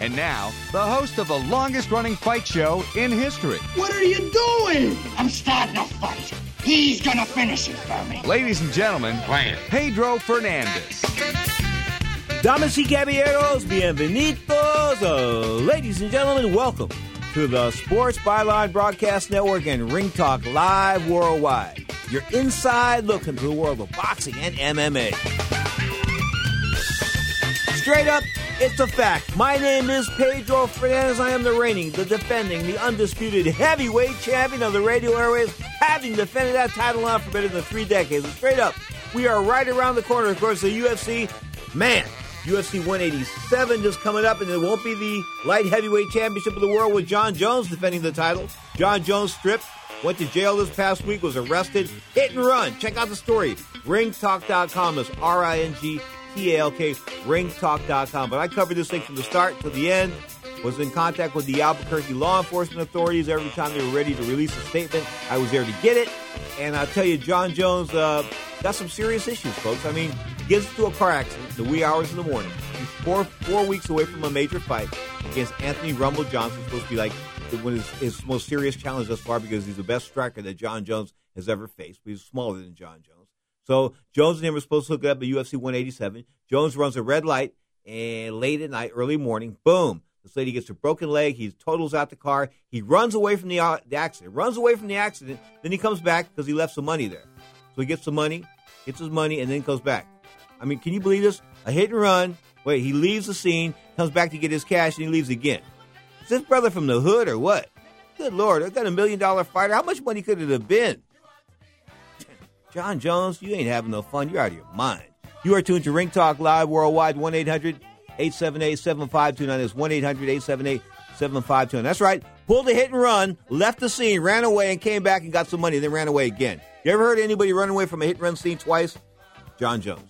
And now, the host of the longest running fight show in history. What are you doing? I'm starting a fight. He's gonna finish it for me. Ladies and gentlemen, Pedro Fernandez. Damas y caballeros, bienvenidos. Uh, ladies and gentlemen, welcome to the Sports Byline Broadcast Network and Ring Talk Live Worldwide. Your inside look into the world of boxing and MMA. Straight up, it's a fact. My name is Pedro Fernandez. I am the reigning, the defending, the undisputed heavyweight champion of the radio airways, having defended that title now for better than three decades. Straight up, we are right around the corner, of course, the UFC. Man, UFC 187 just coming up, and it won't be the light heavyweight championship of the world with Jon Jones defending the title. Jon Jones stripped, went to jail this past week, was arrested, hit and run. Check out the story. Ringtalk.com is R I N G T A L K, ringtalk.com. But I covered this thing from the start to the end. Was in contact with the Albuquerque law enforcement authorities every time they were ready to release a statement. I was there to get it. And I'll tell you, Jon Jones uh, got some serious issues, folks. I mean, gets into a car accident the wee hours in the morning. He's four four weeks away from a major fight against Anthony Rumble Johnson. Supposed to be like one of his, his most serious challenge thus far because he's the best striker that Jon Jones has ever faced. But he's smaller than Jon Jones. So Jones and him were supposed to hook up at UFC 187. Jones runs a red light, and late at night, early morning, boom. This lady gets a broken leg. He totals out the car. He runs away from the, the accident. Runs away from the accident. Then he comes back because he left some money there. So he gets some money, gets his money, and then comes back. I mean, can you believe this? A hit and run. Wait, he leaves the scene, comes back to get his cash, and he leaves again. Is this brother from the hood or what? Good Lord, I got a million dollar fighter. How much money could it have been? Jon Jones, you ain't having no fun. You're out of your mind. You are tuned to Ring Talk Live Worldwide, 1 800 878 7529. That's 1 800 878 7529. That's right. Pulled a hit and run, left the scene, ran away, and came back and got some money, then ran away again. You ever heard anybody run away from a hit and run scene twice? Jon Jones.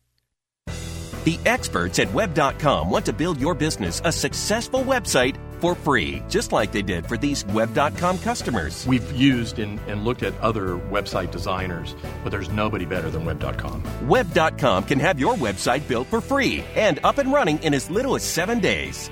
The experts at Web.com want to build your business a successful website for free, just like they did for these Web.com customers. We've used and, and looked at other website designers, but there's nobody better than Web.com. Web.com can have your website built for free and up and running in as little as seven days.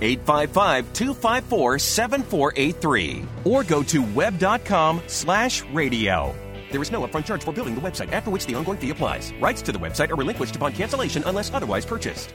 855 254 7483 or go to web.com slash radio. There is no upfront charge for building the website, after which the ongoing fee applies. Rights to the website are relinquished upon cancellation unless otherwise purchased.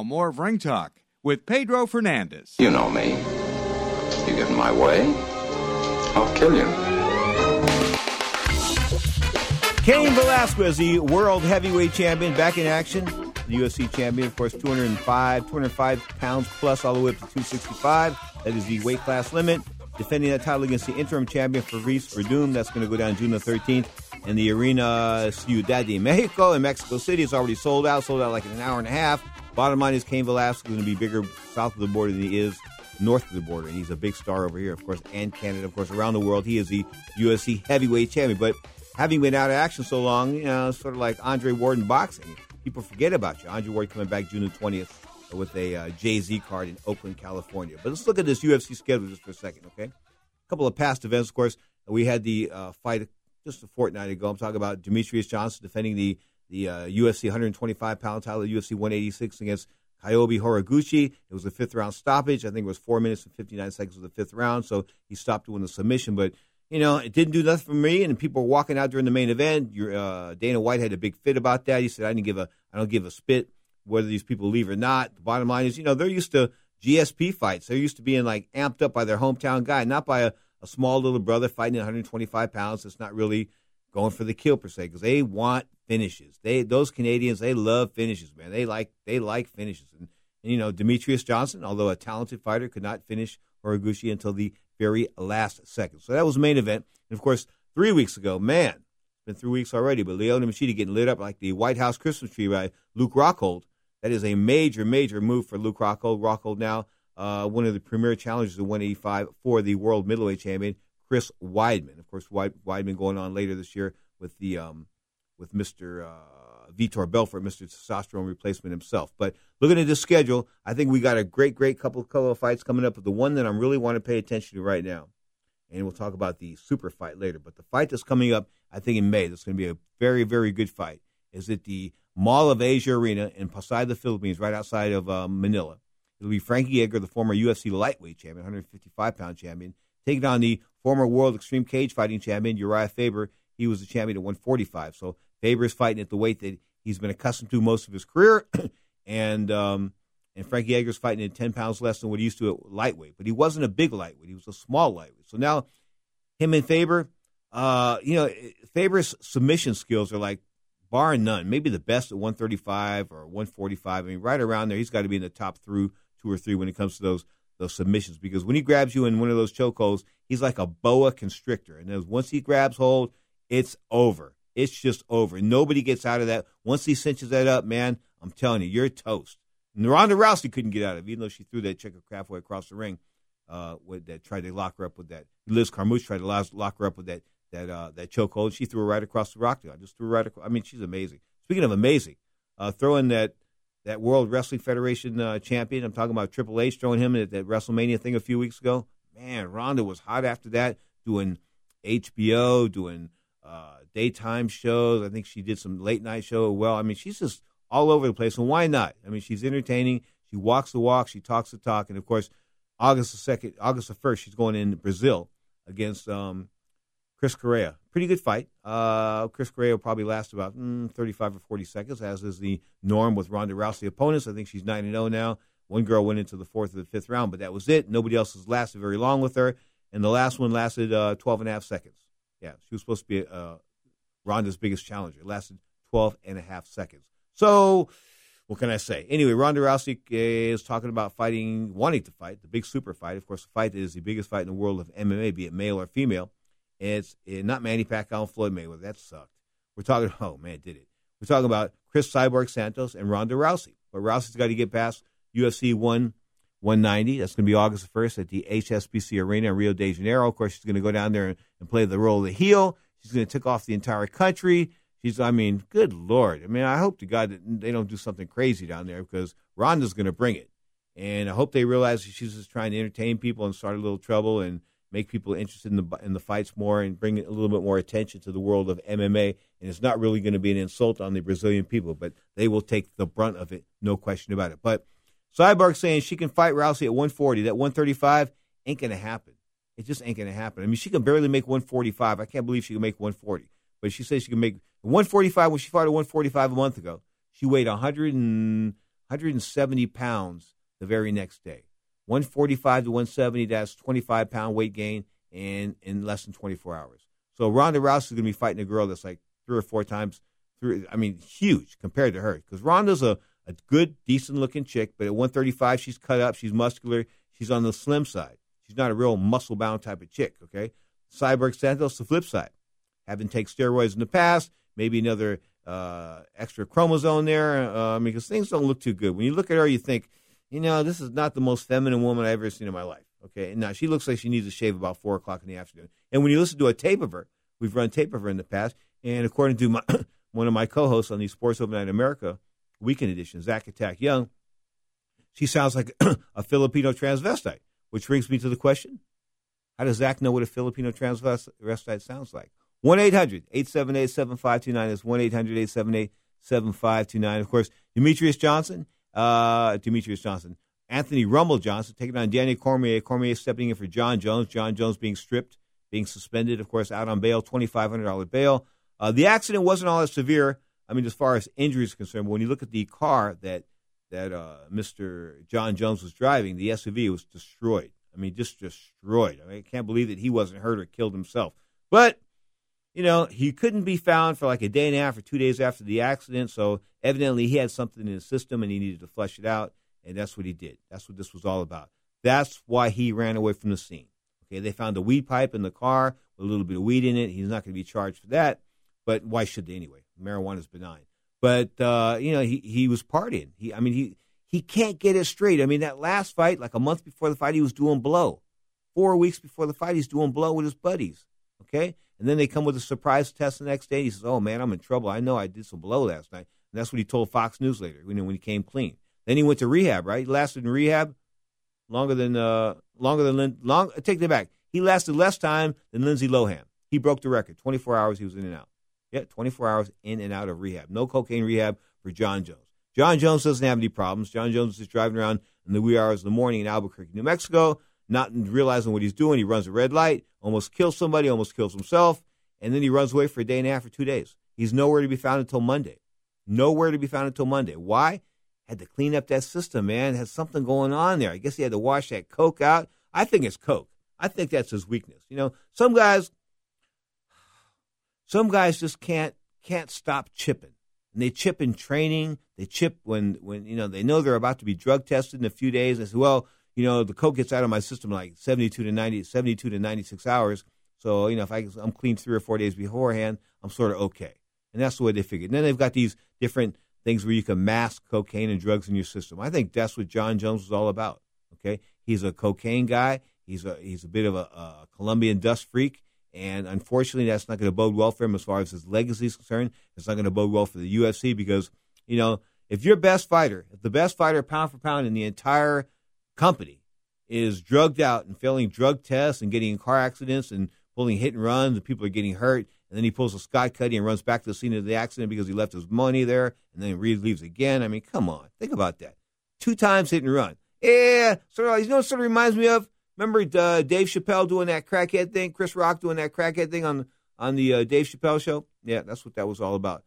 Now, more of Ring Talk with Pedro Fernandez. You know me. You get in my way, I'll kill you. Cain Velasquez, the world heavyweight champion, back in action. The UFC champion, of course, 205, 205 pounds plus, all the way up to 265. That is the weight class limit. Defending that title against the interim champion, Fabrice Werdum. That's going to go down June the 13th. And the arena Ciudad de Mexico in Mexico City is already sold out, sold out like in an hour and a half. Bottom line is Cain Velasquez is going to be bigger south of the border than he is north of the border. And he's a big star over here, of course, and Canada, of course, around the world. He is the UFC heavyweight champion. But having been out of action so long, you know, sort of like Andre Ward in boxing, people forget about you. Andre Ward coming back June the 20th with a uh, Jay Z card in Oakland, California. But let's look at this UFC schedule just for a second, okay? A couple of past events, of course. We had the uh, fight just a fortnight ago. I'm talking about Demetrious Johnson defending the the uh, UFC 125 pound title, UFC 186 against Kyoji Horiguchi. It was a fifth round stoppage. I think it was four minutes and 59 seconds of the fifth round. So he stopped doing the submission. But, you know, it didn't do nothing for me. And people were walking out during the main event. Your, uh, Dana White had a big fit about that. He said, I didn't give a, I don't give a spit whether these people leave or not. The bottom line is, you know, they're used to GSP fights. They're used to being like amped up by their hometown guy, not by a, a small little brother fighting at 125 pounds. That's not really going for the kill per se because they want finishes. They those Canadians they love finishes, man. They like they like finishes. And, and you know Demetrious Johnson, although a talented fighter, could not finish Horiguchi until the very last second. So that was the main event. And of course, three weeks ago, man, it's been three weeks already, but Lyoto Machida getting lit up like the White House Christmas tree by Luke Rockhold. That is a major, major move for Luke Rockhold. Rockhold now uh, one of the premier challengers at 185 for the world middleweight champion Chris Weidman. Of course, Weidman going on later this year with the um, with Mr. Uh, Vitor Belfort, Mr. Testosterone replacement himself. But looking at this schedule, I think we got a great, great couple, couple of fights coming up. But the one that I'm really want to pay attention to right now, and we'll talk about the super fight later. But the fight that's coming up, I think in May, that's going to be a very, very good fight. Is at the Mall of Asia Arena in Pasay, the Philippines, right outside of uh, Manila. It'll be Frankie Edgar, the former UFC lightweight champion, 155 pound champion, taking on the former world extreme cage fighting champion Urijah Faber. He was the champion at 145. So Faber is fighting at the weight that he's been accustomed to most of his career, and um, and Frankie Edgar's fighting at 10 pounds less than what he used to at lightweight. But he wasn't a big lightweight; he was a small lightweight. So now, him and Faber, uh, you know, Faber's submission skills are like bar none, maybe the best at 135 or 145. I mean, right around there, he's got to be in the top through two or three when it comes to those those submissions because when he grabs you in one of those chokeholds, he's like a boa constrictor, and once he grabs hold, it's over. It's just over. Nobody gets out of that. Once he cinches that up, man, I'm telling you, you're toast. And Ronda Rousey couldn't get out of it, even though she threw that checker halfway across the ring. Uh, with that, tried to lock her up with that. Liz Carmouche tried to lock her up with that that uh, that chokehold. She threw her right across the rock. I just threw her right. Across. I mean, she's amazing. Speaking of amazing, uh, throwing that that World Wrestling Federation uh, champion. I'm talking about Triple H throwing him at that WrestleMania thing a few weeks ago. Man, Ronda was hot after that, doing HBO, doing uh, daytime shows. I think she did some late night show. Well, I mean, she's just all over the place. And why not? I mean, she's entertaining. She walks the walk. She talks the talk. And of course, August the second, August the first, she's going in Brazil against um, Chris Correa. Pretty good fight. Uh, Chris Correa will probably last about mm, 35 or 40 seconds, as is the norm with Ronda Rousey opponents. I think she's 9 0 now. One girl went into the fourth or the fifth round, but that was it. Nobody else has lasted very long with her. and the last one lasted uh, 12 and a half seconds. Yeah, she was supposed to be uh, Ronda's biggest challenger. It lasted 12 and a half seconds. So, what can I say? Anyway, Ronda Rousey is talking about fighting, wanting to fight, the big super fight. Of course, the fight is the biggest fight in the world of MMA, be it male or female. It's uh, not Manny Pacquiao and Floyd Mayweather. That sucked. We're talking, oh man, did it. We're talking about Cris Cyborg Santos and Ronda Rousey. But Rousey's got to get past UFC 1 190. That's going to be August 1st at the HSBC Arena in Rio de Janeiro. Of course, she's going to go down there and, and play the role of the heel. She's going to take off the entire country. She's, I mean, good Lord. I mean, I hope to God that they don't do something crazy down there because Ronda's going to bring it. And I hope they realize she's just trying to entertain people and start a little trouble and make people interested in the in the fights more and bring a little bit more attention to the world of MMA. And it's not really going to be an insult on the Brazilian people, but they will take the brunt of it, no question about it. But Cyborg saying she can fight Rousey at 140. That 135 ain't going to happen. It just ain't going to happen. I mean, she can barely make 145. I can't believe she can make 140. But she says she can make 145 when she fought at 145 a month ago. She weighed 100 and, 170 pounds the very next day. 145 to 170, that's 25 pound weight gain in, in less than 24 hours. So Ronda Rousey is going to be fighting a girl that's like three or four times, three, I mean, huge compared to her. Because Ronda's a, a good, decent looking chick, but at 135, she's cut up, she's muscular, she's on the slim side. She's not a real muscle bound type of chick, okay? Cyborg Santos, the flip side. Having taken steroids in the past, maybe another uh, extra chromosome there, uh, because things don't look too good. When you look at her, you think, you know, this is not the most feminine woman I've ever seen in my life. Okay, and now she looks like she needs to shave about four o'clock in the afternoon. And when you listen to a tape of her, we've run tape of her in the past, and according to my, one of my co-hosts on the Sports Overnight America Weekend Edition, Zach Attack Young, she sounds like a Filipino transvestite. Which brings me to the question: How does Zach know what a Filipino transvestite sounds like? One 878 7529 is 1 800 878 7529. Of course, Demetrious Johnson uh, Demetrious Johnson. Anthony Rumble Johnson taking on Daniel Cormier. Cormier stepping in for Jon Jones. Jon Jones being stripped, being suspended, of course, out on bail, $2,500 bail. Uh, the accident wasn't all that severe. I mean, as far as injuries concerned, when you look at the car that that uh, Mr. Jon Jones was driving, the SUV was destroyed. I mean, just destroyed. I, mean, I can't believe that he wasn't hurt or killed himself. But you know, he couldn't be found for like a day and a half or two days after the accident. So evidently he had something in his system and he needed to flush it out. And that's what he did. That's what this was all about. That's why he ran away from the scene. Okay, they found a weed pipe in the car with a little bit of weed in it. He's not going to be charged for that. But why should they anyway? Marijuana is benign. But uh, you know, he he was partying. He, I mean, he he can't get it straight. I mean, that last fight, like a month before the fight, he was doing blow. Four weeks before the fight, he's doing blow with his buddies. Okay, and then they come with a surprise test the next day. He says, "Oh man, I'm in trouble. I know I did some blow last night." And that's what he told Fox News later. You know, when he came clean. Then he went to rehab. Right, he lasted in rehab longer than uh, longer than long. Take that back. He lasted less time than Lindsay Lohan. He broke the record. 24 hours he was in and out. Yeah, 24 hours in and out of rehab. No cocaine rehab for Jon Jones. Jon Jones doesn't have any problems. Jon Jones is driving around in the wee hours of the morning in Albuquerque, New Mexico, not realizing what he's doing. He runs a red light, almost kills somebody, almost kills himself, and then he runs away for a day and a half or two days. He's nowhere to be found until Monday. Nowhere to be found until Monday. Why? Had to clean up that system, man. Had something going on there. I guess he had to wash that coke out. I think it's coke. I think that's his weakness. You know, some guys, some guys just can't can't stop chipping. And they chip in training. They chip when when you know they know they're about to be drug tested in a few days. They say, well, you know, the coke gets out of my system like 72 to 90, 72 to 96 hours. So, you know, if I, I'm clean three or four days beforehand, I'm sort of okay. And that's the way they figured. And then they've got these different things where you can mask cocaine and drugs in your system. I think that's what Jon Jones was all about. Okay, he's a cocaine guy. He's a he's a bit of a, a Colombian dust freak, and unfortunately, that's not going to bode well for him as far as his legacy is concerned. It's not going to bode well for the UFC because you know if your best fighter, if the best fighter pound for pound in the entire company is drugged out and failing drug tests and getting in car accidents and pulling hit and runs and people are getting hurt, and then he pulls a Scott Cuddy and runs back to the scene of the accident because he left his money there, and then he leaves again. I mean, come on, think about that. Two times hit and run. Yeah, sort of, you know, sort of reminds me of. Remember uh, Dave Chappelle doing that crackhead thing, Chris Rock doing that crackhead thing on on the uh, Dave Chappelle show? Yeah, that's what that was all about.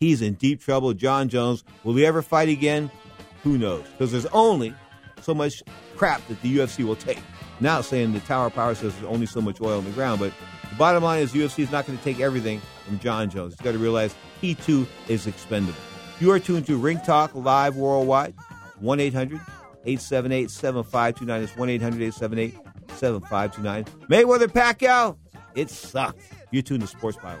He's in deep trouble. Jon Jones. Will he ever fight again? Who knows? Because there's only so much crap that the UFC will take. now saying the Tower Power says there's only so much oil in the ground. But the bottom line is UFC is not going to take everything from Jon Jones. He's got to realize he too is expendable. You are tuned to Ring Talk Live Worldwide, 1 800 878 7529. It's 1 800 878 7529. Mayweather Pacquiao, it sucked. You're tuned to Sports Byline.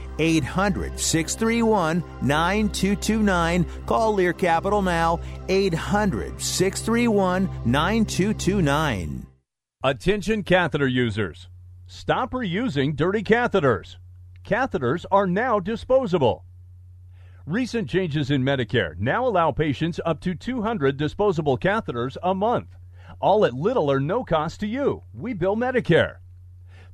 800 631 9229. Call Lear Capital now. 800 631 9229. Attention catheter users. Stop reusing dirty catheters. Catheters are now disposable. Recent changes in Medicare now allow patients up to 200 disposable catheters a month, all at little or no cost to you. We bill Medicare.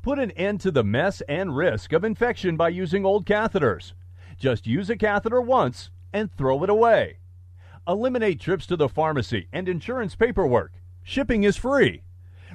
Put an end to the mess and risk of infection by using old catheters. Just use a catheter once and throw it away. Eliminate trips to the pharmacy and insurance paperwork. Shipping is free.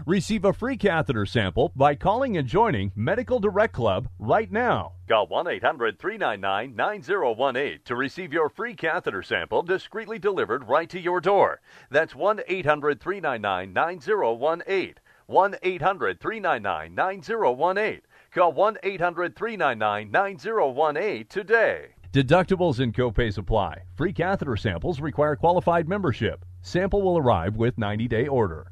Receive a free catheter sample by calling and joining Medical Direct Club right now. Call 1 800 399 9018 to receive your free catheter sample discreetly delivered right to your door. That's 1 800 399 9018. 1 800 399 9018. Call 1 800 399 9018 today. Deductibles and copays apply. Free catheter samples require qualified membership. Sample will arrive with 90 day order.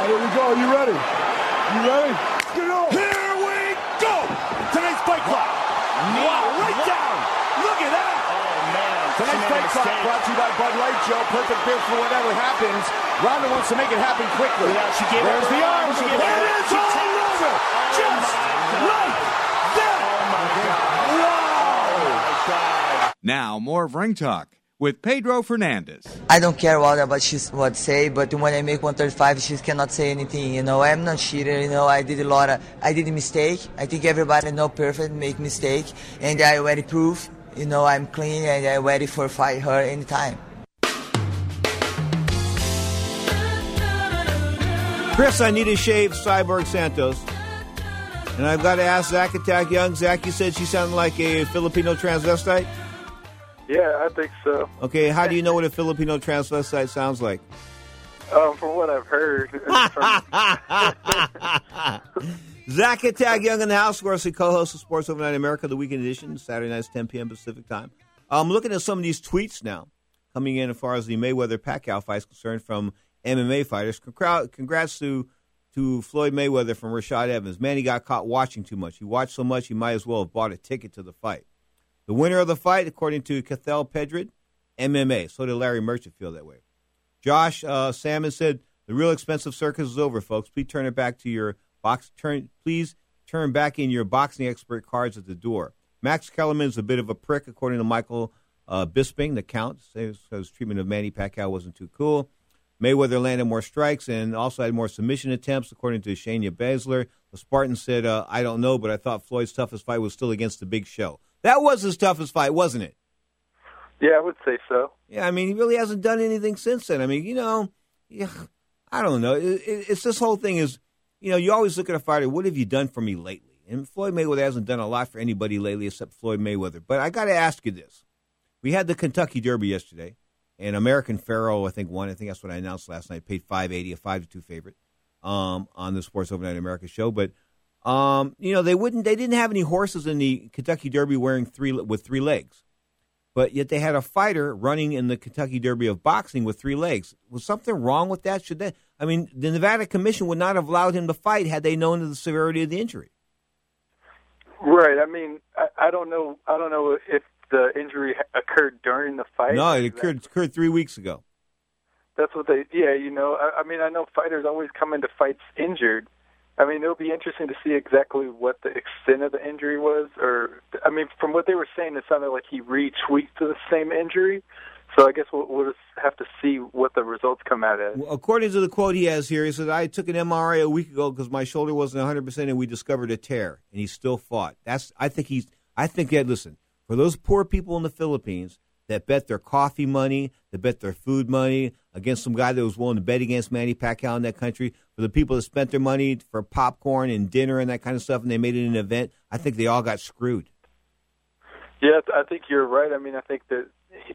All right, here we go. You ready? You ready? Get on. Here we go. Tonight's fight clock. Wow, right down. Look at that. Oh, man. Tonight's fight clock brought to you by Bud Light, Joe. Perfect beer for whatever happens. Ronda wants to make it happen quickly. Yeah, she gave There's up the her arm. arm. She gave it up- is she all takes- over. Oh, Just like that. Oh, my God. Wow. Oh, now, more of Ring Talk with Pedro Fernandez. I don't care what about she's what say, but when I make 135, she cannot say anything. You know, I'm not cheater. You know, I did a lot of, I did a mistake. I think everybody know perfect make mistake, and I already prove. You know, I'm clean and I'm ready for fight her anytime. Chris, I need a shave Cyborg Santos. And I've got to ask Zach Attack Young. Zach, you said she sounded like a Filipino transvestite? Yeah, I think so. Okay, how do you know what a Filipino transvestite sounds like? Um, from what I've heard. Zach Attack Young in the house, of course, the co-host of Sports Overnight America, the weekend edition, Saturday nights, 10 p.m. Pacific time. I'm looking at some of these tweets now coming in as far as the Mayweather Pacquiao fight is concerned from MMA fighters. Congrats to to Floyd Mayweather from Rashad Evans. Manny got caught watching too much. He watched so much he might as well have bought a ticket to the fight. The winner of the fight, according to Cathal Pendred, MMA. So did Larry Merchant feel that way. Josh uh, Samman said the real expensive circus is over, folks. Please turn it back to your box. Turn, please turn back in your boxing expert cards at the door. Max Kellerman is a bit of a prick, according to Michael uh, Bisping, the count. Says his treatment of Manny Pacquiao wasn't too cool. Mayweather landed more strikes and also had more submission attempts, according to Shayna Baszler. The Spartan said, uh, I don't know, but I thought Floyd's toughest fight was still against the big show. That was his toughest fight, wasn't it? Yeah, I would say so. Yeah, I mean, he really hasn't done anything since then. I mean, you know, yeah, I don't know. It, it, it's this whole thing is, you know, you always look at a fighter, what have you done for me lately? And Floyd Mayweather hasn't done a lot for anybody lately except Floyd Mayweather. But I got to ask you this. We had the Kentucky Derby yesterday, and American Pharoah, I think, won. I think that's what I announced last night. Paid five eighty, a five to two favorite, um, on the Sports Overnight America show. But um, you know, they wouldn't. They didn't have any horses in the Kentucky Derby wearing three with three legs, but yet they had a fighter running in the Kentucky Derby of boxing with three legs. Was something wrong with that? Should they? I mean, the Nevada Commission would not have allowed him to fight had they known the severity of the injury. Right. I mean, I, I don't know. I don't know if the injury occurred during the fight. No, it occurred, it occurred three weeks ago. That's what they. Yeah, you know. I, I mean, I know fighters always come into fights injured. I mean, it'll be interesting to see exactly what the extent of the injury was. Or, I mean, from what they were saying, it sounded like he retweaked the same injury. So I guess we'll, we'll just have to see what the results come out as. Well, according to the quote he has here, he says, "I took an MRI a week ago because my shoulder wasn't 100 percent, and we discovered a tear, and he still fought." That's. I think he's. I think that. Listen, for those poor people in the Philippines that bet their coffee money, that bet their food money against some guy that was willing to bet against Manny Pacquiao in that country, for the people that spent their money for popcorn and dinner and that kind of stuff, and they made it an event, I think they all got screwed. Yeah, I think you're right. I mean, I think that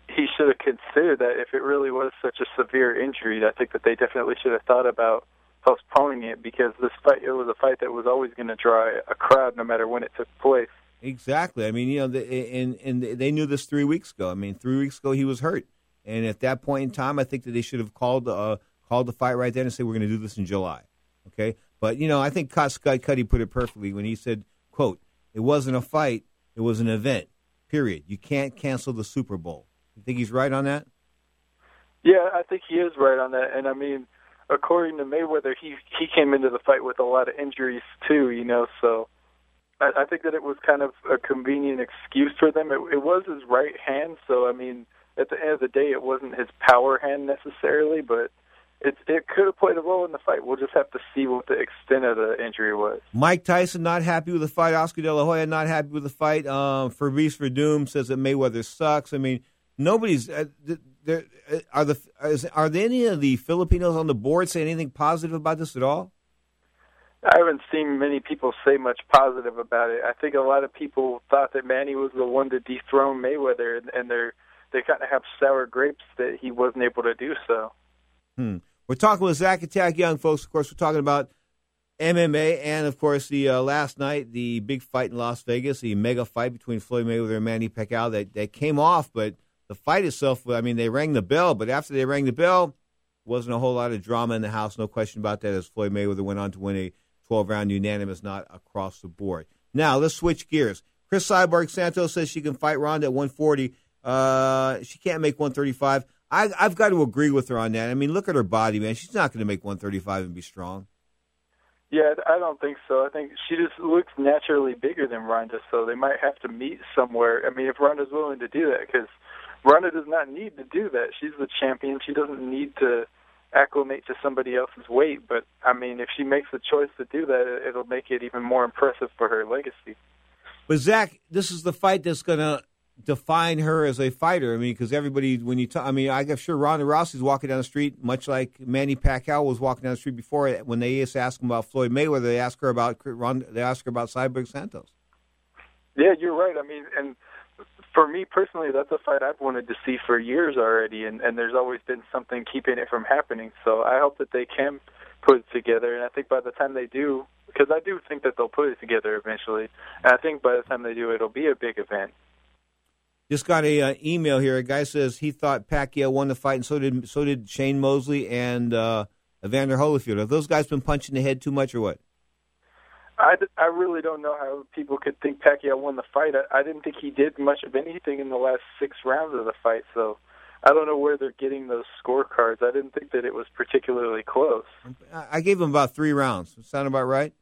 he should have considered that if it really was such a severe injury, I think that they definitely should have thought about postponing it because this fight it was a fight that was always going to draw a crowd no matter when it took place. Exactly. I mean, you know, the, and and they knew this three weeks ago. I mean, three weeks ago he was hurt, and at that point in time, I think that they should have called uh, called the fight right then and say we're going to do this in July. Okay, but you know, I think Scott Cuddy put it perfectly when he said, "quote It wasn't a fight; it was an event. Period. You can't cancel the Super Bowl." You think he's right on that? Yeah, I think he is right on that. And I mean, according to Mayweather, he he came into the fight with a lot of injuries too. You know, so I, I think that it was kind of a convenient excuse for them. It, it was his right hand, so I mean, at the end of the day, it wasn't his power hand necessarily, but it it could have played a role in the fight. We'll just have to see what the extent of the injury was. Mike Tyson not happy with the fight. Oscar De La Hoya not happy with the fight. Um, Fabrice Werdum says that Mayweather sucks. I mean, nobody's. Uh, there, uh, are the is, are there any of the Filipinos on the board say anything positive about this at all? I haven't seen many people say much positive about it. I think a lot of people thought that Manny was the one to dethrone Mayweather, and, they're they kind of have sour grapes that he wasn't able to do so. Hmm. We're talking with Zach Attack Young, folks. Of course, we're talking about MMA, and of course, the uh, last night, the big fight in Las Vegas, the mega fight between Floyd Mayweather and Manny Pacquiao that, that came off, but the fight itself, I mean, they rang the bell, but after they rang the bell, wasn't a whole lot of drama in the house, no question about that, as Floyd Mayweather went on to win a 12 round unanimous, not across the board. Now, let's switch gears. Cris Cyborg Santos says she can fight Ronda at 140. Uh, she can't make 135. I, I've got to agree with her on that. I mean, look at her body, man. She's not going to make 135 and be strong. Yeah, I don't think so. I think she just looks naturally bigger than Ronda, so they might have to meet somewhere. I mean, if Ronda's willing to do that, because Ronda does not need to do that. She's the champion. She doesn't need to acclimate to somebody else's weight. But I mean, if she makes the choice to do that, it'll make it even more impressive for her legacy. But Zach, this is the fight that's going to define her as a fighter. I mean, because everybody, when you talk, I mean, I'm sure Ronda Rousey's walking down the street, much like Manny Pacquiao was walking down the street before. When they used to ask him about Floyd Mayweather, they ask her about Ronda, they ask her about Cyborg Santos. Yeah, you're right. I mean, and for me personally, that's a fight I've wanted to see for years already, and and there's always been something keeping it from happening. So I hope that they can put it together, and I think by the time they do, because I do think that they'll put it together eventually, and I think by the time they do, it'll be a big event. Just got a uh, email here. A guy says he thought Pacquiao won the fight, and so did so did Shane Mosley and uh, Evander Holyfield. Have those guys been punching the head too much or what? I, I really don't know how people could think Pacquiao won the fight. I, I didn't think he did much of anything in the last six rounds of the fight, so I don't know where they're getting those scorecards. I didn't think that it was particularly close. I gave him about three rounds. Sound about right?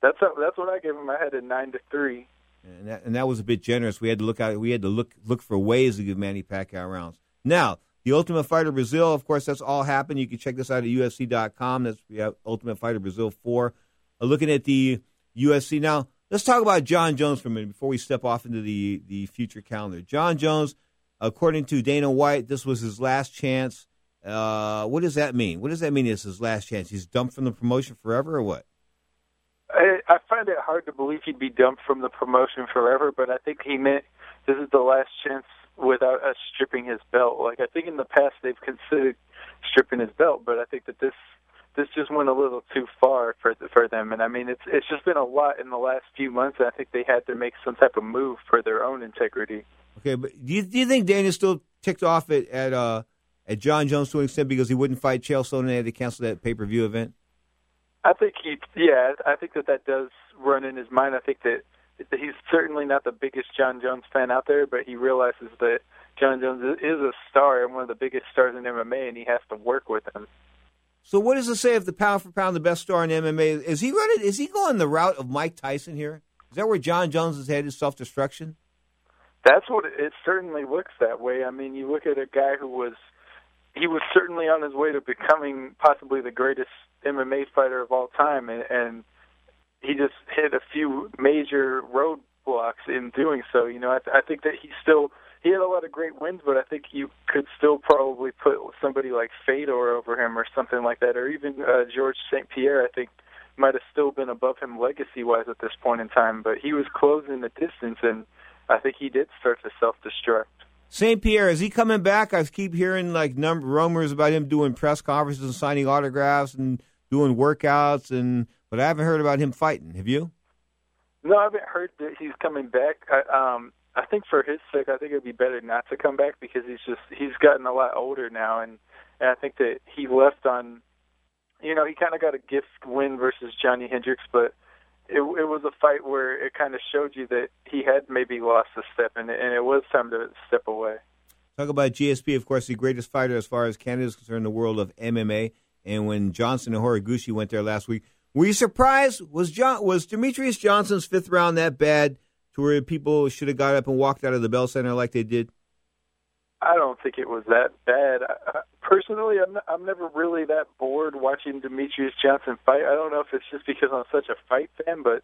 That's that's what I gave him. I had it nine to three. And that, and that was a bit generous. We had to look out. We had to look look for ways to give Manny Pacquiao rounds. Now, the Ultimate Fighter Brazil, of course, that's all happened. You can check this out at UFC.com. That's we have uh, Ultimate Fighter Brazil four. Uh, looking at the UFC. now. Let's talk about Jon Jones for a minute before we step off into the the future calendar. Jon Jones, according to Dana White, this was his last chance. Uh, what does that mean? What does that mean? It's his last chance. He's dumped from the promotion forever, or what? I, I find it hard to believe he'd be dumped from the promotion forever, but I think he meant this is the last chance without us stripping his belt. Like I think in the past they've considered stripping his belt, but I think that this this just went a little too far for for them. And I mean, it's it's just been a lot in the last few months. And I think they had to make some type of move for their own integrity. Okay, but do you, do you think Dana's still ticked off at at, uh, at Jon Jones to an extent because he wouldn't fight Chael Sonnen and they had to cancel that pay per view event? I think he, yeah, I think that that does run in his mind. I think that he's certainly not the biggest Jon Jones fan out there, but he realizes that Jon Jones is a star and one of the biggest stars in MMA, and he has to work with him. So, what does it say if the pound for pound the best star in MMA is he running? Is he going the route of Mike Tyson here? Is that where Jon Jones is headed? Self destruction. That's what it, certainly looks that way. I mean, you look at a guy who was he was certainly on his way to becoming possibly the greatest MMA fighter of all time, and, and he just hit a few major roadblocks in doing so. You know, I, I think that he still he had a lot of great wins, but I think you could still probably put somebody like Fedor over him or something like that, or even uh, George St. Pierre. I think might have still been above him legacy wise at this point in time, but he was closing the distance, and I think he did start to self destruct. St. Pierre, is he coming back? I keep hearing like number rumors about him doing press conferences and signing autographs and doing workouts, and but I haven't heard about him fighting. Have you? No, I haven't heard that he's coming back. I, um, I think for his sake, I think it'd be better not to come back because he's just he's gotten a lot older now, and and I think that he left on, you know, he kind of got a gift win versus Johnny Hendricks, but it, it was a fight where it kind of showed you that he had maybe lost a step, and, and it was time to step away. Talk about GSP, of course, the greatest fighter as far as Canada is concerned in the world of MMA. And when Johnson and Horiguchi went there last week, were you surprised? Was John was Demetrious Johnson's fifth round that bad to where people should have got up and walked out of the Bell Center like they did? I don't think it was that bad. I, personally, I'm not, I'm never really that bored watching Demetrious Johnson fight. I don't know if it's just because I'm such a fight fan, but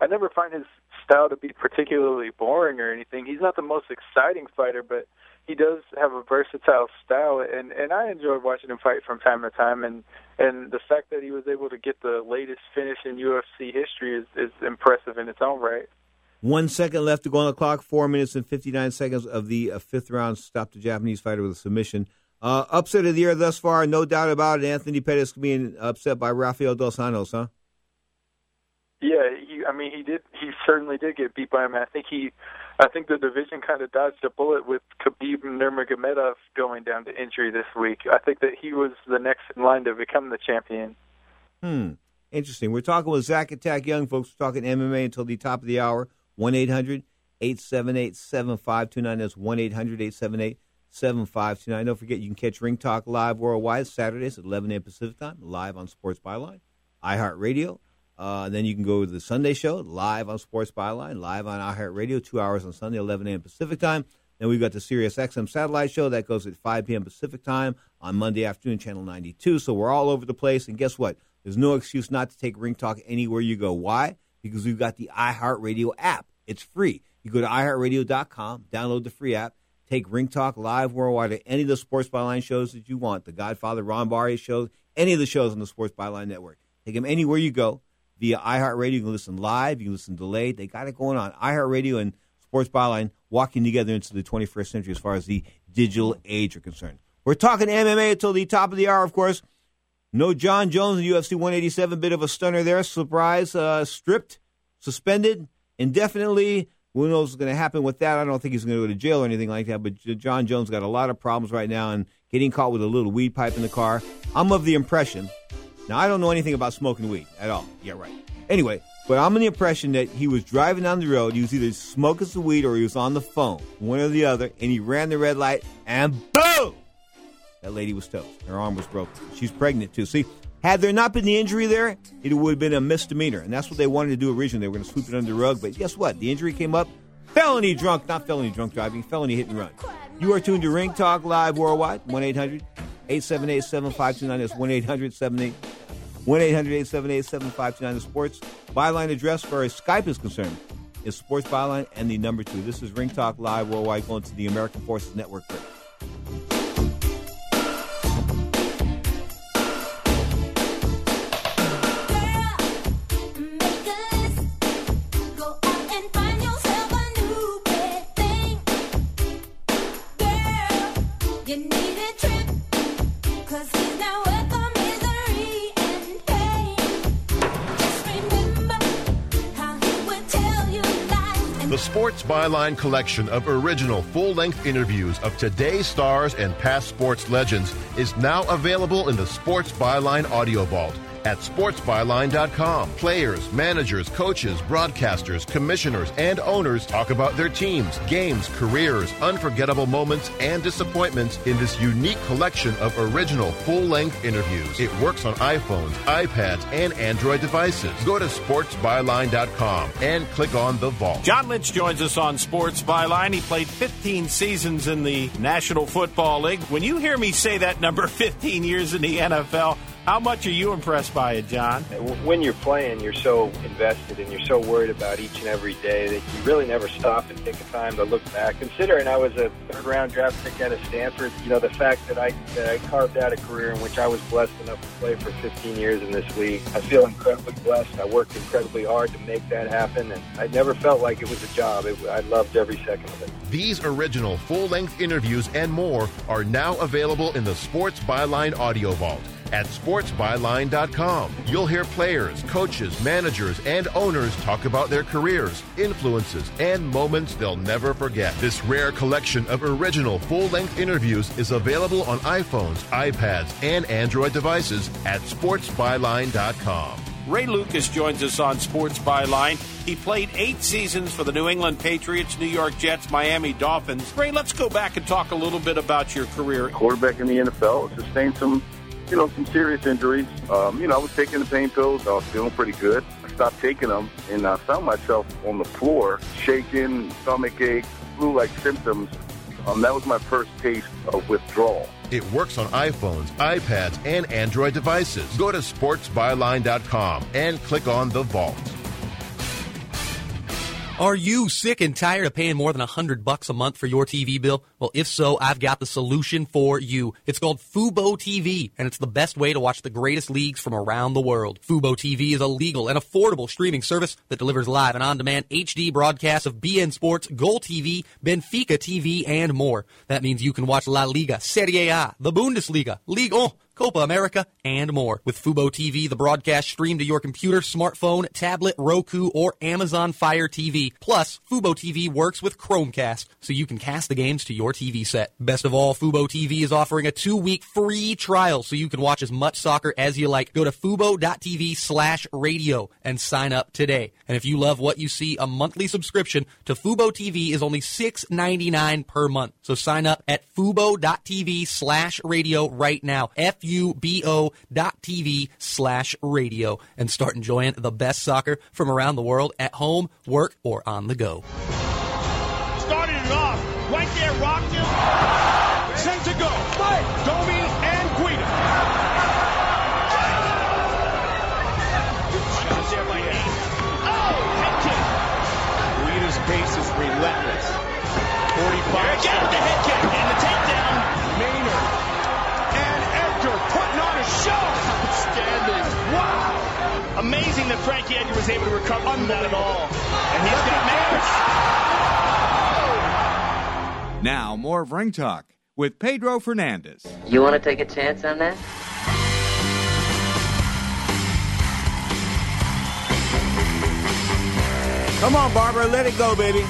I never find his style to be particularly boring or anything. He's not the most exciting fighter, but he does have a versatile style, and and I enjoy watching him fight from time to time. And and the fact that he was able to get the latest finish in UFC history is is impressive in its own right. One second left to go on the clock. Four minutes and 59 seconds of the uh, fifth round. Stopped the Japanese fighter with a submission. Uh, upset of the year thus far, no doubt about it. Anthony Pettis being upset by Rafael Dos Anjos, huh? Yeah, he, I mean, he did. He certainly did get beat by him. I think he, I think the division kind of dodged a bullet with Khabib Nurmagomedov going down to injury this week. I think that he was the next in line to become the champion. Hmm. Interesting. We're talking with Zach Attack Young, folks. We're talking MMA until the top of the hour. 1 800 878 7529. That's 1 800 878 7529. Don't forget, you can catch Ring Talk live worldwide Saturdays at 11 a.m. Pacific Time, live on Sports Byline, iHeartRadio. Uh, then you can go to the Sunday show live on Sports Byline, live on iHeartRadio, two hours on Sunday, 11 a.m. Pacific Time. Then we've got the Sirius XM satellite show that goes at 5 p.m. Pacific Time on Monday afternoon, Channel 92. So we're all over the place. And guess what? There's no excuse not to take Ring Talk anywhere you go. Why? Because we've got the iHeartRadio app. It's free. You go to iHeartRadio.com, download the free app, take Ring Talk live worldwide at any of the Sports Byline shows that you want, the Godfather Ron Barry shows, any of the shows on the Sports Byline Network. Take them anywhere you go via iHeartRadio. You can listen live, you can listen delayed. They got it going on. iHeartRadio and Sports Byline walking together into the 21st century as far as the digital age are concerned. We're talking MMA until the top of the hour, of course. No Jon Jones in UFC 187. Bit of a stunner there. Surprise, uh, stripped, suspended indefinitely. Who knows what's going to happen with that? I don't think he's going to go to jail or anything like that. But Jon Jones got a lot of problems right now and getting caught with a little weed pipe in the car. I'm of the impression. Now I don't know anything about smoking weed at all. Yeah, right. Anyway, but I'm in the impression that he was driving down the road. He was either smoking some weed or he was on the phone, one or the other, and he ran the red light and boom! That lady was toast. Her arm was broken. She's pregnant too. See, had there not been the injury there, it would have been a misdemeanor. And that's what they wanted to do originally. They were going to sweep it under the rug. But guess what? The injury came up. Felony drunk, not felony drunk driving, felony hit and run. You are tuned to Ring Talk Live Worldwide, 1 800 878 7529. That's 1 800 1 800 878 7529. The sports byline address for as Skype is concerned is Sports Byline and the number two. This is Ring Talk Live Worldwide going to the American Forces Network. Break. Byline collection of original full length interviews of today's stars and past sports legends is now available in the Sports Byline Audio Vault at sportsbyline.com. Players, managers, coaches, broadcasters, commissioners, and owners talk about their teams, games, careers, unforgettable moments, and disappointments in this unique collection of original full length interviews. It works on iPhones, iPads, and Android devices. Go to sportsbyline.com and click on the vault. John Lynch joins us on Sports Byline. He played 15 seasons in the National Football League. When you hear me say that number 15 years in the NFL, how much are you impressed by it, John? When you're playing, you're so invested and you're so worried about each and every day that you really never stop and take the time to look back. Considering I was a third round draft pick out of Stanford, you know, the fact that I, that I carved out a career in which I was blessed enough to play for 15 years in this league, I feel incredibly blessed. I worked incredibly hard to make that happen, and I never felt like it was a job. It, I loved every second of it. These original full length interviews and more are now available in the Sports Byline Audio Vault at sportsbyline.com. You'll hear players, coaches, managers, and owners talk about their careers, influences, and moments they'll never forget. This rare collection of original full length interviews is available on iPhones, iPads, and Android devices at sportsbyline.com. Ray Lucas joins us on Sports Byline. He played eight seasons for the New England Patriots, New York Jets, Miami Dolphins. Ray, let's go back and talk a little bit about your career. Quarterback in the NFL, sustained some you know, some serious injuries. Um, you know, I was taking the pain pills. I was feeling pretty good. I stopped taking them, and I found myself on the floor, shaking, stomach ache, flu-like symptoms. Um, that was my first taste of withdrawal. It works on iPhones, iPads, and Android devices. Go to sportsbyline.com and click on the vault. Are you sick and tired of paying more than a hundred bucks a month for your TV bill? Well, if so, I've got the solution for you. It's called Fubo TV, and it's the best way to watch the greatest leagues from around the world. Fubo TV is a legal and affordable streaming service that delivers live and on-demand HD broadcasts of beIN Sports, Goal TV, Benfica TV, and more. That means you can watch La Liga, Serie A, the Bundesliga, Ligue 1, Copa America, and more. With Fubo TV, the broadcast streamed to your computer, smartphone, tablet, Roku, or Amazon Fire TV. Plus, Fubo TV works with Chromecast, so you can cast the games to your TV set. Best of all, Fubo TV is offering a two-week free trial, so you can watch as much soccer as you like. Go to fubo.tv slash radio and sign up today. And if you love what you see, a monthly subscription to Fubo TV is only $6.99 per month. So sign up at fubo.tv slash radio right now. F F-U-B-O dot TV slash radio and start enjoying the best soccer from around the world at home, work, or on the go. Started it off. Right there, rocked him. Amazing that Frankie Edgar was able to recover from that at all. And he's got manners. Now, more of Ring Talk with Pedro Fernandez. You want to take a chance on that? Come on, Barbara, let it go, baby.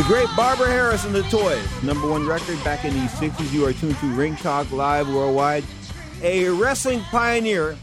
The great Barbara Harris and the Toys, number one record back in the 60s. You are tuned to Ring Talk Live Worldwide. A wrestling pioneer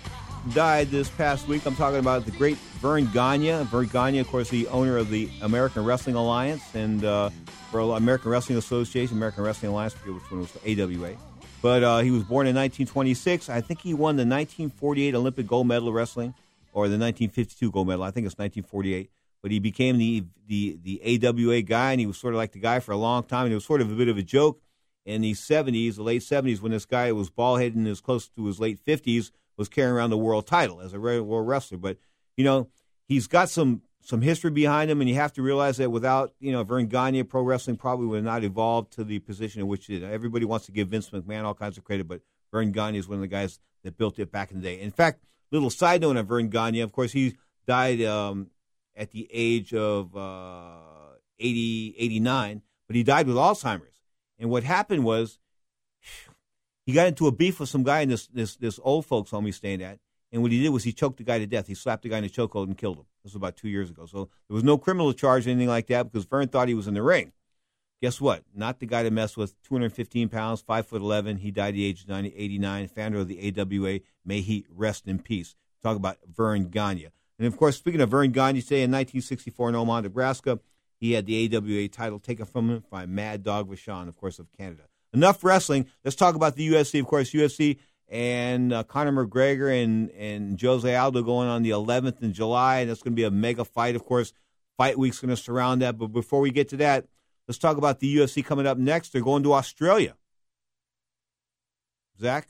died this past week. I'm talking about the great Verne Gagne. Verne Gagne, of course, the owner of the American Wrestling Alliance and uh, American Wrestling Association, American Wrestling Alliance, I forget which one was AWA. But uh, he was born in 1926. I think he won the 1948 Olympic gold medal of wrestling, or the 1952 gold medal. I think it's 1948 but he became the, the the AWA guy, and he was sort of like the guy for a long time. And it was sort of a bit of a joke in the 70s, the late 70s, when this guy was bald headed and was close to his late 50s, was carrying around the world title as a world wrestler. But you know, he's got some some history behind him, and you have to realize that without you know Verne Gagne, pro wrestling probably would not evolved to the position in which it. Everybody wants to give Vince McMahon all kinds of credit, but Verne Gagne is one of the guys that built it back in the day. In fact, little side note on Verne Gagne, of course, he died um, at the age of uh, 80, 89, but he died with Alzheimer's. And what happened was he got into a beef with some guy in this, this, this old folks home he's staying at. And what he did was he choked the guy to death. He slapped the guy in the chokehold and killed him. This was about two years ago. So there was no criminal charge or anything like that because Verne thought he was in the ring. Guess what? Not the guy to mess with. 215 pounds, 5 foot 11. He died at the age of 90, 89, founder of the AWA. May he rest in peace. Talk about Verne Gagne. And of course, speaking of Verne Gagne, say in 1964 in Omaha, Nebraska, he had the AWA title taken from him by Mad Dog Vachon, of course, of Canada. Enough wrestling. Let's talk about the UFC. Of course, UFC and uh, Conor McGregor and, and Jose Aldo going on the 11th in July. And that's going to be a mega fight, of course. Fight week's going to surround that. But before we get to that, let's talk about the UFC coming up next. They're going to Australia. Zach?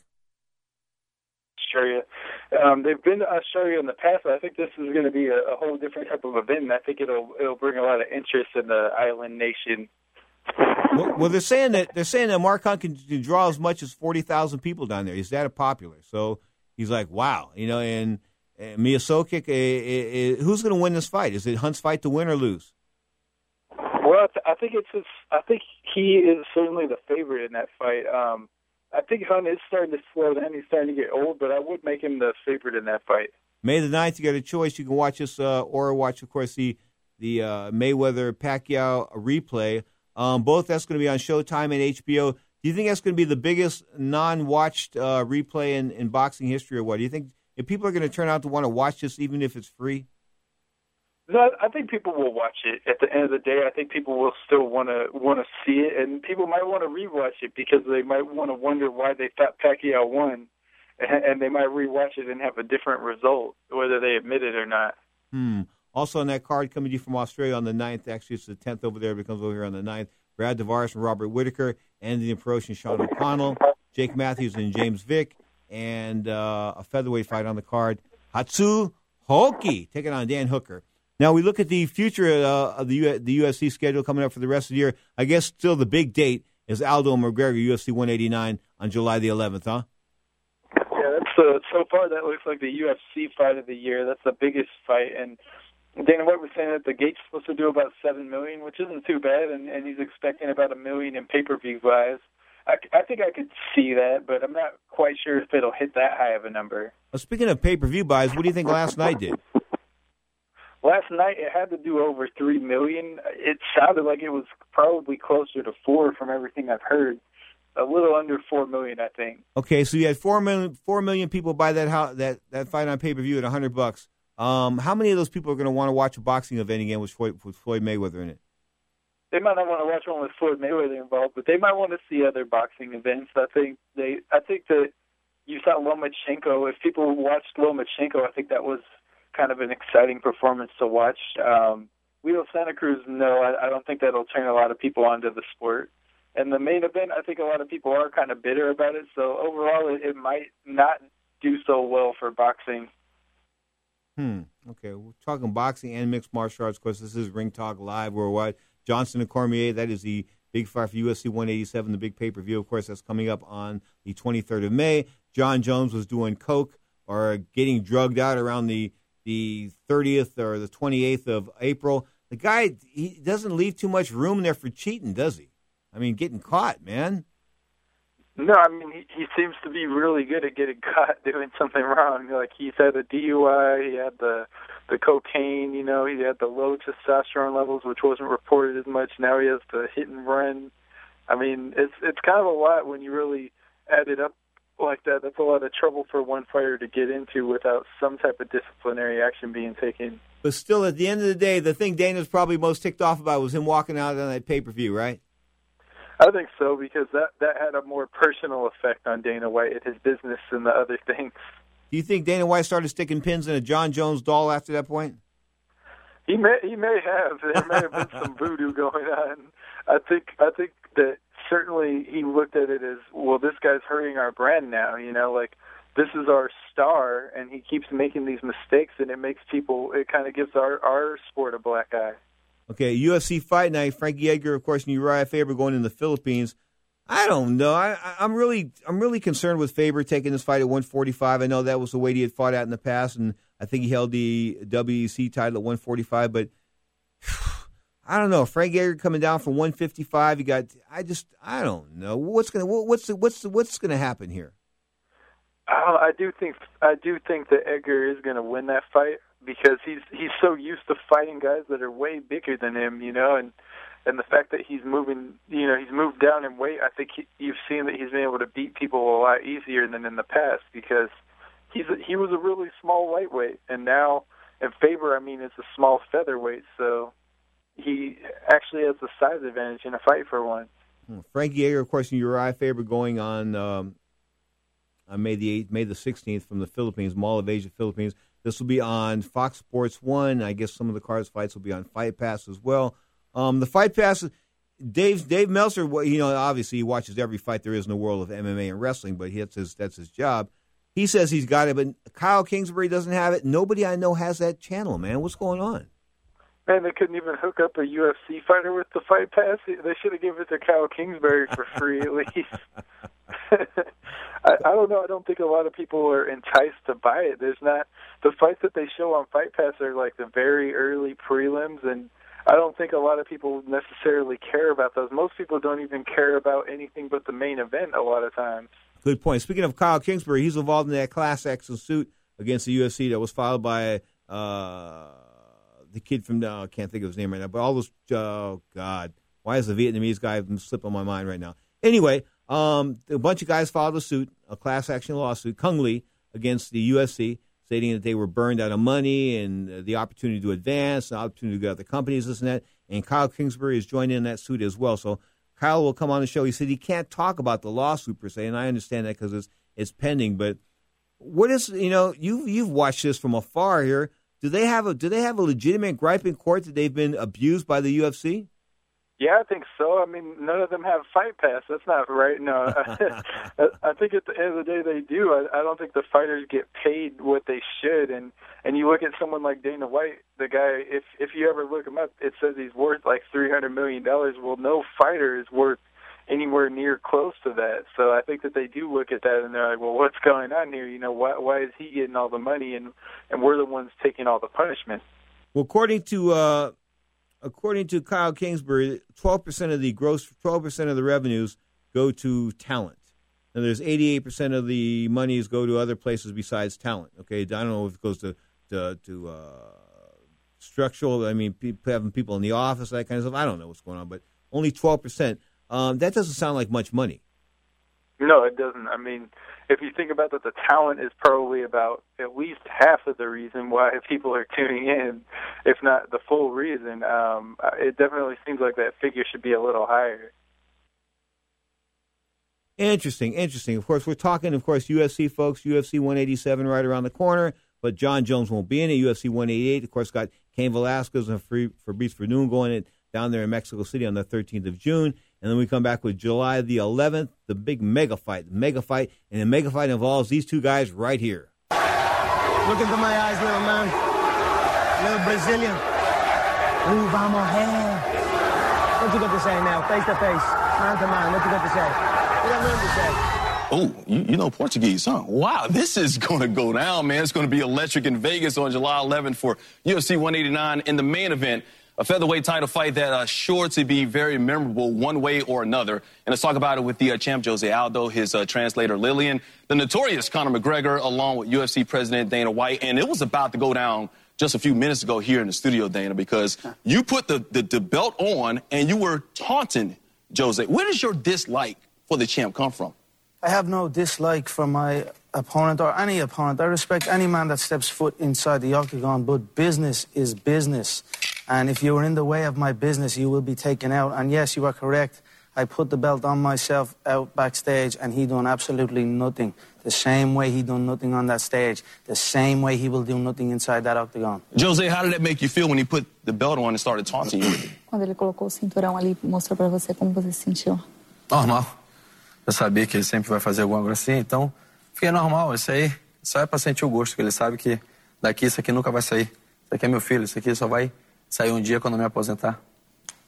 Um, they've been to Australia in the past, but I think this is going to be a, a whole different type of event. And I think it'll it'll bring a lot of interest in the island nation. Well, well they're saying that they're saying that Mark Hunt can, can draw as much as forty thousand people down there. He's that popular. So he's like, wow, you know. And, and Miocic, uh, uh, uh, who's going to win this fight? Is it Hunt's fight to win or lose? Well, I think it's his, I think he is certainly the favorite in that fight. Um, I think Hunt is starting to slow down. He's starting to get old, but I would make him the favorite in that fight. May the 9th, you got a choice. You can watch this uh, or watch, of course, the the uh, Mayweather Pacquiao replay. Um, both that's going to be on Showtime and HBO. Do you think that's going to be the biggest non-watched uh, replay in, in boxing history, or what? Do you think if people are going to turn out to want to watch this, even if it's free? No, I think people will watch it. At the end of the day, I think people will still want to want to see it, and people might want to rewatch it because they might want to wonder why they thought Pacquiao won, and they might rewatch it and have a different result, whether they admit it or not. Hmm. Also on that card coming to you from Australia on the 9th, actually it's the 10th over there, it becomes over here on the 9th, Brad Tavares and Robert Whitaker, Anthony Perosh and Sean O'Connell, Jake Matthews and James Vick, and uh, a featherweight fight on the card, Hatsu Hioki taking on Dan Hooker. Now we look at the future uh, of the U- the UFC schedule coming up for the rest of the year. I guess still the big date is Aldo McGregor UFC 189 on July the 11th, huh? Yeah, that's uh, so far that looks like the UFC fight of the year. That's the biggest fight, and Dana White was saying that the gate's supposed to do about seven million, which isn't too bad, and, and he's expecting about a million in pay per view buys. I, I think I could see that, but I'm not quite sure if it'll hit that high of a number. Well, speaking of pay per view buys, what do you think last night did? Last night it had to do over three million. It sounded like it was probably closer to four from everything I've heard. A little under four million, I think. Okay, so you had four million four million people buy that house, that that fight on pay per view at a hundred bucks. Um, how many of those people are going to want to watch a boxing event again with Floyd, with Floyd Mayweather in it? They might not want to watch one with Floyd Mayweather involved, but they might want to see other boxing events. I think they, I think that you saw Lomachenko. If people watched Lomachenko, I think that was kind of an exciting performance to watch. Um, Leo Santa Cruz, no, I, I don't think that'll turn a lot of people onto the sport. And the main event, I think a lot of people are kind of bitter about it. So overall, it, it might not do so well for boxing. Hmm. Okay. We're talking boxing and mixed martial arts. Of course, this is Ring Talk Live worldwide. Johnson and Cormier, that is the big fight for UFC 187, the big pay per view. Of course, that's coming up on the 23rd of May. Jon Jones was doing coke or getting drugged out around the the 30th or the 28th of April. The guy, he doesn't leave too much room there for cheating, does he? I mean, getting caught, man. No, I mean he, he seems to be really good at getting caught doing something wrong. Like he's had a DUI, he had the the cocaine. You know, he had the low testosterone levels, which wasn't reported as much. Now he has the hit and run. I mean, it's it's kind of a lot when you really add it up like that. That's a lot of trouble for one fighter to get into without some type of disciplinary action being taken. But still, at the end of the day, the thing Dana's probably most ticked off about was him walking out on that pay per view, right? I think so because that that had a more personal effect on Dana White and his business than the other things. Do you think Dana White started sticking pins in a Jon Jones doll after that point? He may he may have there may have been some voodoo going on. I think I think that certainly he looked at it as well. This guy's hurting our brand now. You know, like this is our star, and he keeps making these mistakes, and it makes people. It kind of gives our our sport a black eye. Okay, UFC Fight Night. Frankie Edgar, of course, and Urijah Faber going in the Philippines. I don't know. I, I'm really, I'm really concerned with Faber taking this fight at 145. I know that was the weight he had fought at in the past, and I think he held the WEC title at 145. But I don't know. Frank Edgar coming down from 155. You got. I just. I don't know what's gonna. What's the, what's the, what's gonna happen here. Uh, I do think. I do think that Edgar is gonna win that fight because he's he's so used to fighting guys that are way bigger than him, you know, and and the fact that he's moving, you know, he's moved down in weight. I think he, you've seen that he's been able to beat people a lot easier than in the past because he's he was a really small lightweight, and now and Faber, I mean, is a small featherweight, so he actually has the size advantage in a fight for one. Hmm. Frankie Edgar, of course, and Urijah Faber going on um, on May the 8th, May the 16th from the Philippines, Mall of Asia, Philippines. This will be on Fox Sports One. I guess some of the cards fights will be on Fight Pass as well. Um, the Fight Pass, Dave Dave Meltzer, you know, obviously he watches every fight there is in the world of MMA and wrestling, but he, that's his that's his job. He says he's got it, but Kyle Kingsbury doesn't have it. Nobody I know has that channel, man. What's going on? Man, they couldn't even hook up a UFC fighter with the Fight Pass. They should have given it to Kyle Kingsbury for free at least. I, I don't know. I don't think a lot of people are enticed to buy it. There's not the fights that they show on Fight Pass are like the very early prelims, and I don't think a lot of people necessarily care about those. Most people don't even care about anything but the main event a lot of times. Good point. Speaking of Kyle Kingsbury, he's involved in that class action suit against the UFC that was filed by uh, the kid from uh, I can't think of his name right now, but all those oh god, why is the Vietnamese guy slipping my mind right now? Anyway, um, a bunch of guys filed a suit, a class action lawsuit, Cung Le against the UFC, stating that they were burned out of money and the opportunity to advance, the opportunity to go to other companies, this and that. And Kyle Kingsbury is joining in that suit as well. So Kyle will come on the show. He said he can't talk about the lawsuit per se, and I understand that because it's it's pending. But what is you know you you've watched this from afar here. Do they have a do they have a legitimate gripe in court that they've been abused by the UFC? Yeah, I think so. I mean, none of them have fight pass. That's not right. No, I think at the end of the day they do. I, I don't think the fighters get paid what they should. And and you look at someone like Dana White, the guy. If if you ever look him up, it says he's worth like three hundred million dollars. Well, no fighter is worth anywhere near close to that. So I think that they do look at that and they're like, well, what's going on here? You know, why why is he getting all the money and and we're the ones taking all the punishment? Well, according to uh, according to Kyle Kingsbury, 12% of the gross, 12% of the revenues go to talent. And there's 88% of the monies go to other places besides talent. Okay, I don't know if it goes to to, to uh, structural. I mean, people, having people in the office, that kind of stuff. I don't know what's going on, but only 12%. Um, that doesn't sound like much money. No, it doesn't. I mean, if you think about that, the talent is probably about at least half of the reason why people are tuning in, if not the full reason. Um, it definitely seems like that figure should be a little higher. Interesting, interesting. Of course, we're talking, of course, UFC folks, UFC 187 right around the corner, but Jon Jones won't be in it. UFC 188, of course, got Cain Velasquez and Fabrice Werdum going it down there in Mexico City on the 13th of June. And then we come back with July the 11th, the big mega fight, the mega fight. And the mega fight involves these two guys right here. Look into my eyes, little man. Little Brazilian. Ooh, vamos, hey. What you got to say now, face to face, man to man? What you got to say? What you got to say? Oh, you, you, know Portuguese, huh? Wow, this is going to go down, man. It's going to be electric in Vegas on July 11th for UFC 189 in the main event a featherweight title fight that uh, sure to be very memorable one way or another. And let's talk about it with the uh, champ Jose Aldo, his uh, translator Lillian, the notorious Conor McGregor, along with UFC President Dana White. And it was about to go down just a few minutes ago here in the studio, Dana, because you put the, the, the belt on and you were taunting Jose. Where does your dislike for the champ come from? I have no dislike for my opponent or any opponent. I respect any man that steps foot inside the octagon, but business is business. And if you are in the way of my business, you will be taken out. And yes, you are correct. I put the belt on myself out backstage, and he done absolutely nothing. The same way he done nothing on that stage, the same way he will do nothing inside that octagon. Jose, how did that make you feel when he put the belt on and started taunting you? Quando ele colocou o cinturão ali, mostrou pra você como você se sentiu. Normal. Eu sabia que ele sempre vai fazer alguma coisa assim, então fiquei normal. Isso aí só é pra sentir o gosto, que ele sabe que daqui isso aqui nunca vai sair. Isso aqui é meu filho, isso aqui só vai sair um dia quando eu me aposentar.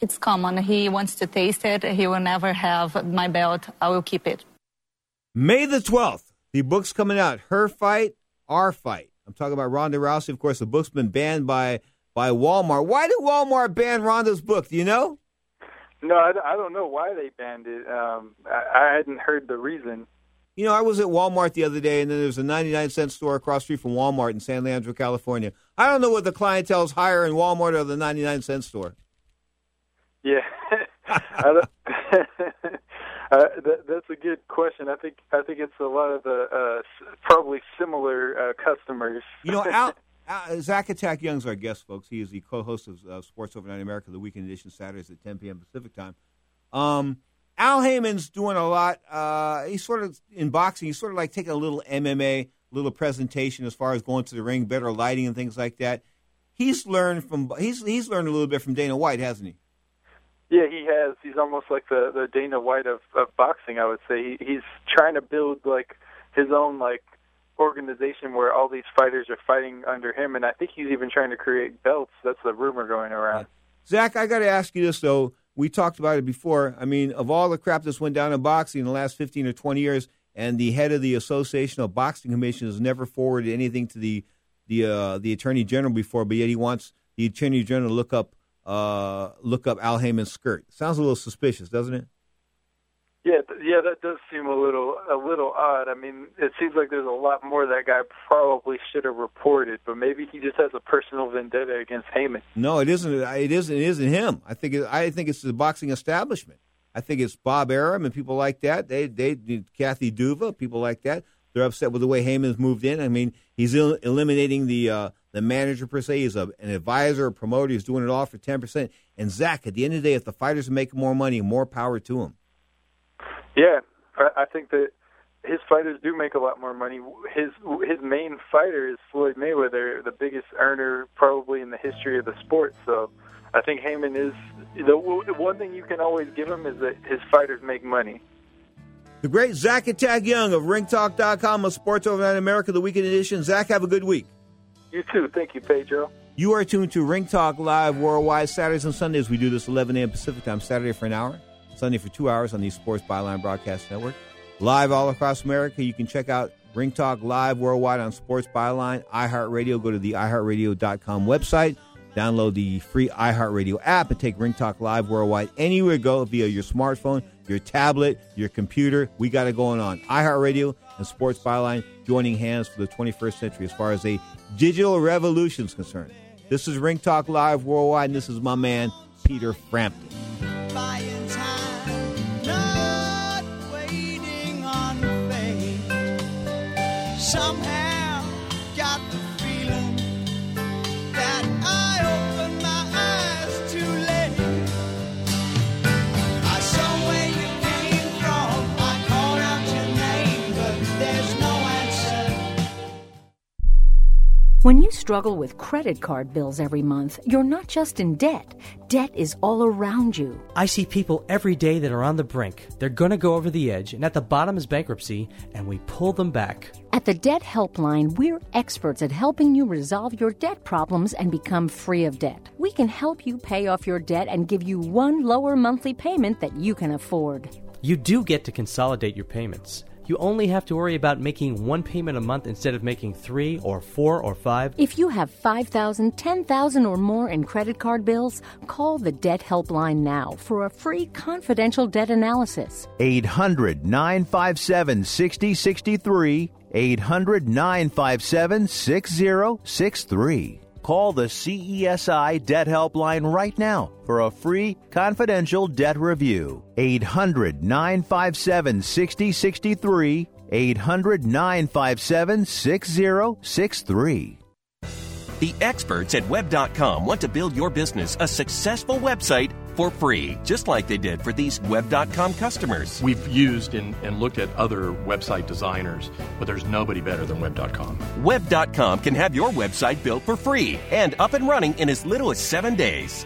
It's common. He wants to taste it. He will never have my belt. I will keep it. May the 12th, the book's coming out. Her Fight, Our Fight. I'm talking about Ronda Rousey. Of course, the book's been banned by, by Walmart. Why did Walmart ban Ronda's book? Do you know? No, I, I don't know why they banned it. Um, I, I hadn't heard the reason. You know, I was at Walmart the other day, and then there's a 99 cent store across the street from Walmart in San Leandro, California. I don't know what the clientele's higher in Walmart or the 99 cent store. Yeah, uh, that, that's a good question. I think I think it's a lot of the uh, s- probably similar uh, customers. You know, Al, Al, Zach Attack Young's our guest, folks. He is the co-host of uh, Sports Overnight America, the weekend edition, Saturdays at 10 p.m. Pacific time. Um, Al Haymon's doing a lot. Uh, he's sort of in boxing. He's sort of like taking a little MMA, little presentation as far as going to the ring, better lighting and things like that. He's learned from he's he's learned a little bit from Dana White, hasn't he? Yeah, he has. He's almost like the the Dana White of, of boxing. I would say he, he's trying to build like his own like organization where all these fighters are fighting under him, and I think he's even trying to create belts. That's the rumor going around. Zach, I got to ask you this though. We talked about it before. I mean, of all the crap that's went down in boxing in the last fifteen or twenty years, and the head of the Association of Boxing Commission has never forwarded anything to the the uh, the Attorney General before, but yet he wants the Attorney General to look up uh, look up Al Haymon's skirt. Sounds a little suspicious, doesn't it? Yeah, yeah, that does seem a little odd. I mean, it seems like there's a lot more that guy probably should have reported, but maybe he just has a personal vendetta against Haymon. No, it isn't. It isn't. It isn't him. I think. It, I think it's the boxing establishment. I think it's Bob Arum and people like that. They, they, Kathy Duva, people like that. They're upset with the way Haymon's moved in. I mean, he's el- eliminating the uh, the manager per se. He's a, an advisor, a promoter. He's doing it all for ten percent. And Zach, at the end of the day, if the fighters make more money, more power to him. Yeah, I, I think that his fighters do make a lot more money. His his main fighter is Floyd Mayweather, the biggest earner probably in the history of the sport. So, I think Haymon is the one thing you can always give him is that his fighters make money. The great Zach Attack Young of RingTalk.com of Sports Overnight America, the weekend edition. Zach, have a good week. You too. Thank you, Pedro. You are tuned to Ring Talk Live worldwide Saturdays and Sundays. We do this 11 a.m. Pacific time, Saturday for an hour, Sunday for two hours on the Sports Byline Broadcast Network. Live all across America. You can check out Ring Talk Live worldwide on Sports Byline, iHeartRadio. Go to the iHeartRadio.com website, download the free iHeartRadio app, and take Ring Talk Live worldwide anywhere you go via your smartphone, your tablet, your computer. We got it going on. iHeartRadio and Sports Byline joining hands for the 21st century as far as a digital revolution is concerned. This is Ring Talk Live worldwide, and this is my man, Peter Frampton. Somehow got the feeling that I opened my eyes too late. I saw where you came from. I called out your name, but there's no answer. When you struggle with credit card bills every month, you're not just in debt. Debt is all around you. I see people every day that are on the brink. They're going to go over the edge, and at the bottom is bankruptcy, and we pull them back. At the Debt Helpline, we're experts at helping you resolve your debt problems and become free of debt. We can help you pay off your debt and give you one lower monthly payment that you can afford. You do get to consolidate your payments. You only have to worry about making one payment a month instead of making three or four or five. If you have 5000 10000 or more in credit card bills, call the Debt Helpline now for a free confidential debt analysis. 800 957 6063. 800 957 6063. Call the CESI Debt Helpline right now for a free confidential debt review. 800 957 6063. 800 957 6063. The experts at Web.com want to build your business a successful website for free, just like they did for these Web.com customers. We've used and, and looked at other website designers, but there's nobody better than Web.com. Web.com can have your website built for free and up and running in as little as seven days.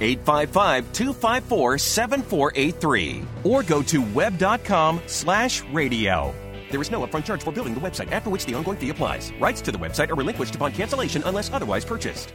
855 254 7483 or go to web.com slash radio. There is no upfront charge for building the website, after which the ongoing fee applies. Rights to the website are relinquished upon cancellation unless otherwise purchased.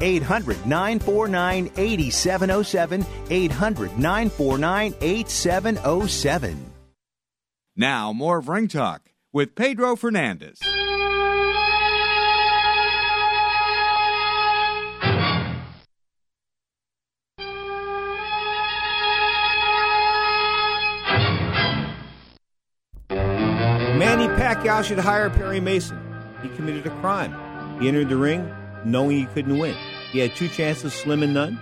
800 949 8707. 800 949 8707. Now, more of Ring Talk with Pedro Fernandez. Manny Pacquiao should hire Perry Mason. He committed a crime. He entered the ring knowing he couldn't win. He had two chances, slim and none,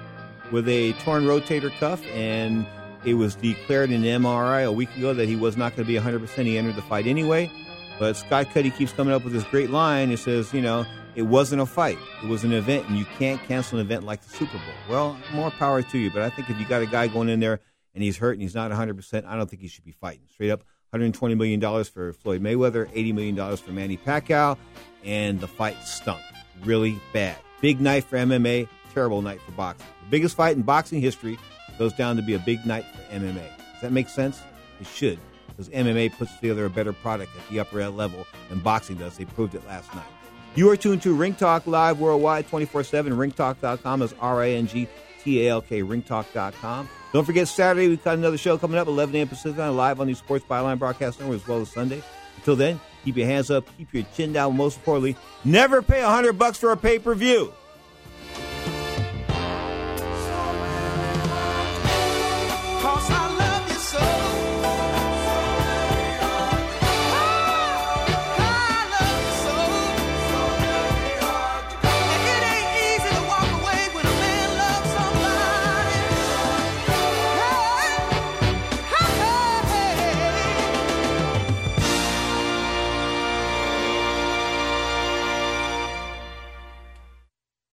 with a torn rotator cuff, and it was declared in an MRI a week ago that he was not going to be 100%. He entered the fight anyway. But Scott Cuddy keeps coming up with this great line. He says, you know, it wasn't a fight. It was an event, and you can't cancel an event like the Super Bowl. Well, more power to you. But I think if you got a guy going in there and he's hurt and he's not 100%, I don't think he should be fighting. Straight up, $120 million for Floyd Mayweather, $80 million for Manny Pacquiao, and the fight stunk really bad. Big night for MMA, terrible night for boxing. The biggest fight in boxing history goes down to be a big night for MMA. Does that make sense? It should, because MMA puts together a better product at the upper level than boxing does. They proved it last night. You are tuned to Ring Talk Live worldwide 24 7. Ringtalk.com is R I N G T A L K, ringtalk.com. Don't forget, Saturday, we've got another show coming up, 11 a.m. Pacific, live on the Sports Byline Broadcast Network, as well as Sunday. Until then, keep your hands up, keep your chin down. Most importantly, never pay a hundred bucks for a pay per view.